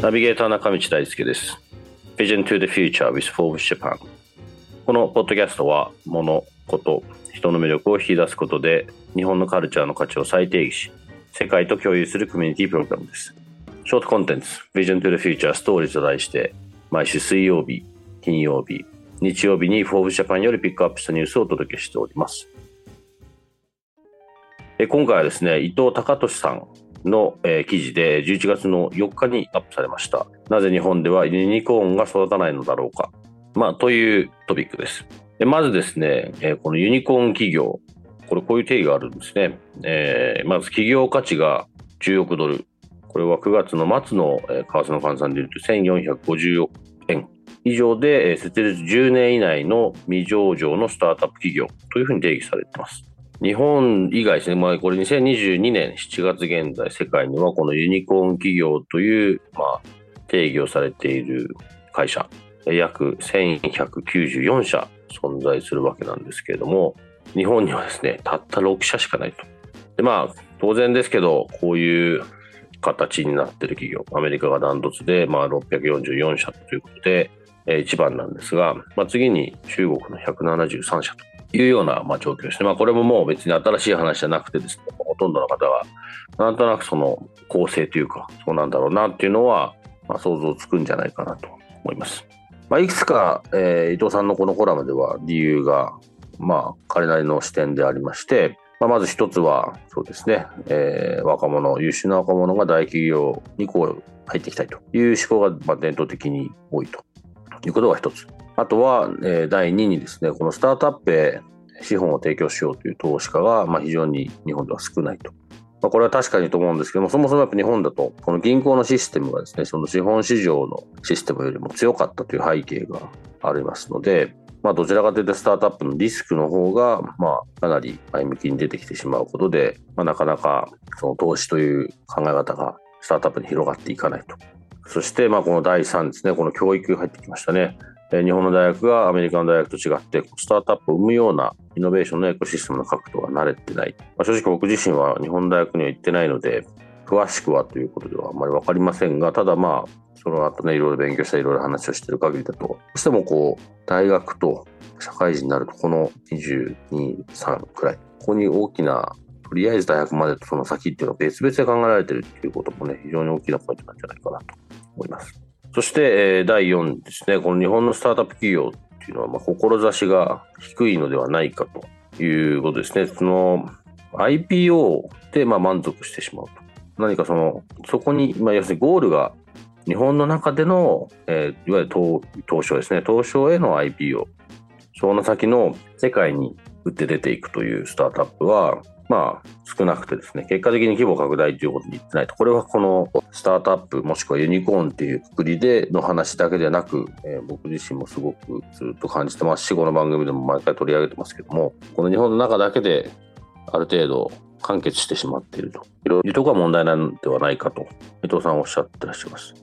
ナビゲーター中道大輔です。Vision to the Future with Forbes Japan このポッドキャストは物、こと、人の魅力を引き出すことで日本のカルチャーの価値を再定義し世界と共有するコミュニティプログラムです。ショートコンテンツ Vision to the Future Story と題して毎週水曜日、金曜日、日曜日に Forbes Japan よりピックアップしたニュースをお届けしております。今回はですね、伊藤隆俊さんの、えー、記事で11月の4日にアップされました。なぜ日本ではユニコーンが育たないのだろうか。まあ、というトピックです。でまずですね、えー、このユニコーン企業、これこういう定義があるんですね。えー、まず企業価値が10億ドル。これは9月の末の為替の換算でいうと1450億円以上でえ設立10年以内の未上場のスタートアップ企業というふうに定義されています。日本以外ですね、まあ、これ2022年7月現在、世界にはこのユニコーン企業という、まあ、定義をされている会社、約1194社存在するわけなんですけれども、日本にはですね、たった6社しかないと。で、まあ、当然ですけど、こういう形になっている企業、アメリカがダントツで、まあ、644社ということで、えー、一番なんですが、まあ、次に中国の173社と。いうような、まあ、状況ですね。まあ、これももう別に新しい話じゃなくてですね、ほとんどの方は、なんとなくその構成というか、そうなんだろうなっていうのは、まあ、想像つくんじゃないかなと思います。まあ、いくつか、えー、伊藤さんのこのコラムでは理由が、まあ、彼なりの視点でありまして、まあ、まず一つは、そうですね、えー、若者、優秀な若者が大企業にこう入っていきたいという思考が、まあ、伝統的に多いということが一つ。あとは、えー、第2にですね、このスタートアップへ資本を提供しようという投資家が、まあ、非常に日本では少ないと。まあ、これは確かにと思うんですけども、そもそもやっぱ日本だと、この銀行のシステムがですね、その資本市場のシステムよりも強かったという背景がありますので、まあ、どちらかというとスタートアップのリスクの方が、まあ、かなり前向きに出てきてしまうことで、まあ、なかなかその投資という考え方がスタートアップに広がっていかないと。そして、まあ、この第3ですね、この教育が入ってきましたね。日本の大学がアメリカの大学と違って、スタートアップを生むようなイノベーションのエコシステムの確度が慣れてない。まあ、正直僕自身は日本大学には行ってないので、詳しくはということではあまり分かりませんが、ただまあ、その後ね、いろいろ勉強したいろいろ話をしてる限りだと、どうしてもこう、大学と社会人になると、この22、3くらい、ここに大きな、とりあえず大学までとその先っていうのは別々で考えられてるっていうこともね、非常に大きなポイントなんじゃないかなと思います。そして、えー、第4ですね、この日本のスタートアップ企業っていうのは、まあ、志が低いのではないかということですね。その IPO でまあ満足してしまうと。何かその、そこに、まあ、要するにゴールが日本の中での、えー、いわゆる東東証ですね、東証への IPO、その先の世界に打って出ていくというスタートアップは、まあ、少なくてですね、結果的に規模拡大ということに言ってないと、これはこのスタートアップもしくはユニコーンっていうくくりでの話だけではなく、えー、僕自身もすごくずっと感じてますし、この番組でも毎回取り上げてますけども、この日本の中だけである程度完結してしまっているというとこが問題なんではないかと、伊藤さんおっしゃってらっしゃいます。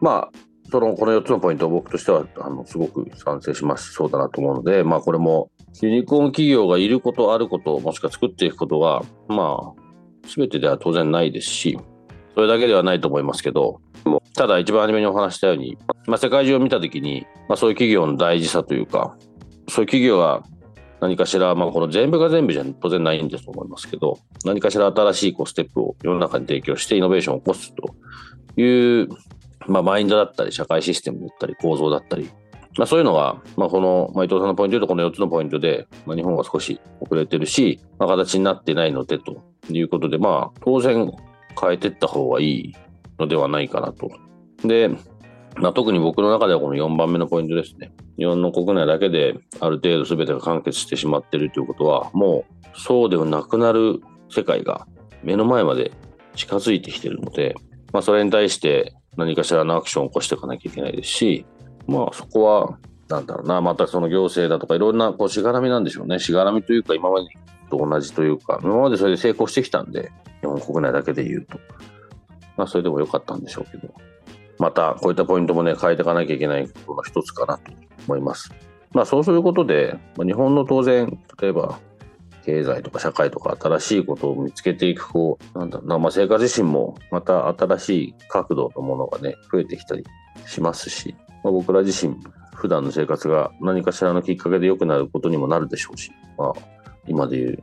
まあ、そのこの4つのポイントを僕としてはあのすごく賛成します。そうだなと思うので、まあ、これもユニコーン企業がいること、あること、もしくは作っていくことは、まあ、すべてでは当然ないですし、それだけではないと思いますけど、ただ一番初めにお話したように、まあ、世界中を見たときに、まあ、そういう企業の大事さというか、そういう企業が何かしら、まあ、この全部が全部じゃ当然ないんですと思いますけど、何かしら新しいこうステップを世の中に提供してイノベーションを起こすという、まあ、マインドだったり、社会システムだったり、構造だったり、まあ、そういうのは、まあ、この、まあ、伊藤さんのポイントでとこの4つのポイントで、まあ、日本は少し遅れてるし、まあ、形になってないのでということで、まあ、当然変えていった方がいいのではないかなと。で、まあ、特に僕の中ではこの4番目のポイントですね。日本の国内だけである程度全てが完結してしまっているということは、もうそうではなくなる世界が目の前まで近づいてきてるので、まあ、それに対して何かしらのアクションを起こしていかなきゃいけないですし、まあ、そこは、なんだろうな、またその行政だとか、いろんなこうしがらみなんでしょうね。しがらみというか、今までと同じというか、今までそれで成功してきたんで、日本国内だけで言うと。まあ、それでも良かったんでしょうけど。また、こういったポイントもね、変えていかなきゃいけないことの一つかなと思います。まあ、そうすることで、日本の当然、例えば、経済とか社会とか新しいことを見つけていく、こう、なんだろうな、まあ、生活自身もまた新しい角度のものがね、増えてきたりしますし、まあ、僕ら自身、普段の生活が何かしらのきっかけで良くなることにもなるでしょうし、まあ、今でいう、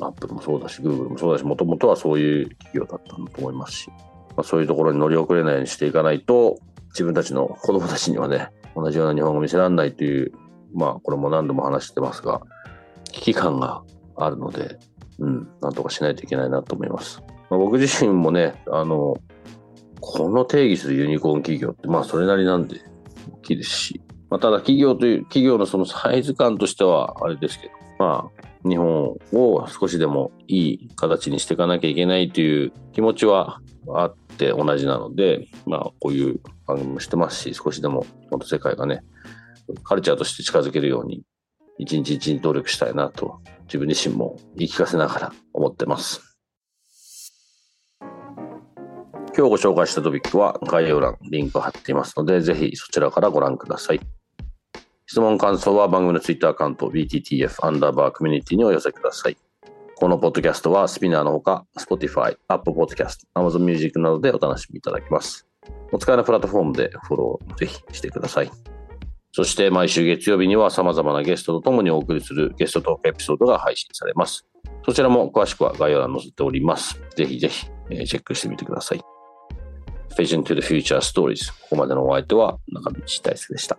アップルもそうだし、グーグルもそうだし、もともとはそういう企業だったんだと思いますし、まあ、そういうところに乗り遅れないようにしていかないと、自分たちの子供たちにはね、同じような日本語を見せられないという、まあ、これも何度も話してますが、危機感があるので、うん、なんとかしないといけないなと思います。まあ、僕自身もね、あの、この定義するユニコーン企業って、まあ、それなりなんで大きいですし、まあ、ただ企業という、企業のそのサイズ感としてはあれですけど、まあ、日本を少しでもいい形にしていかなきゃいけないという気持ちはあって同じなので、まあ、こういう番組もしてますし、少しでももっと世界がね、カルチャーとして近づけるように、一日一日努力したいなと、自分自身も言い聞かせながら思ってます。今日ご紹介したトピックは概要欄、リンク貼っていますので、ぜひそちらからご覧ください。質問、感想は番組のツイッターアカウント BTTF アンダーバーコミュニティにお寄せください。このポッドキャストはスピナーのほか、Spotify、Apple Podcast、Amazon Music などでお楽しみいただけます。お使いのプラットフォームでフォローぜひしてください。そして毎週月曜日には様々なゲストとともにお送りするゲストトークエピソードが配信されます。そちらも詳しくは概要欄に載せております。ぜひぜひ、えー、チェックしてみてください。Vision to the Future Stories。ここまでのお相手は中道大輔でした。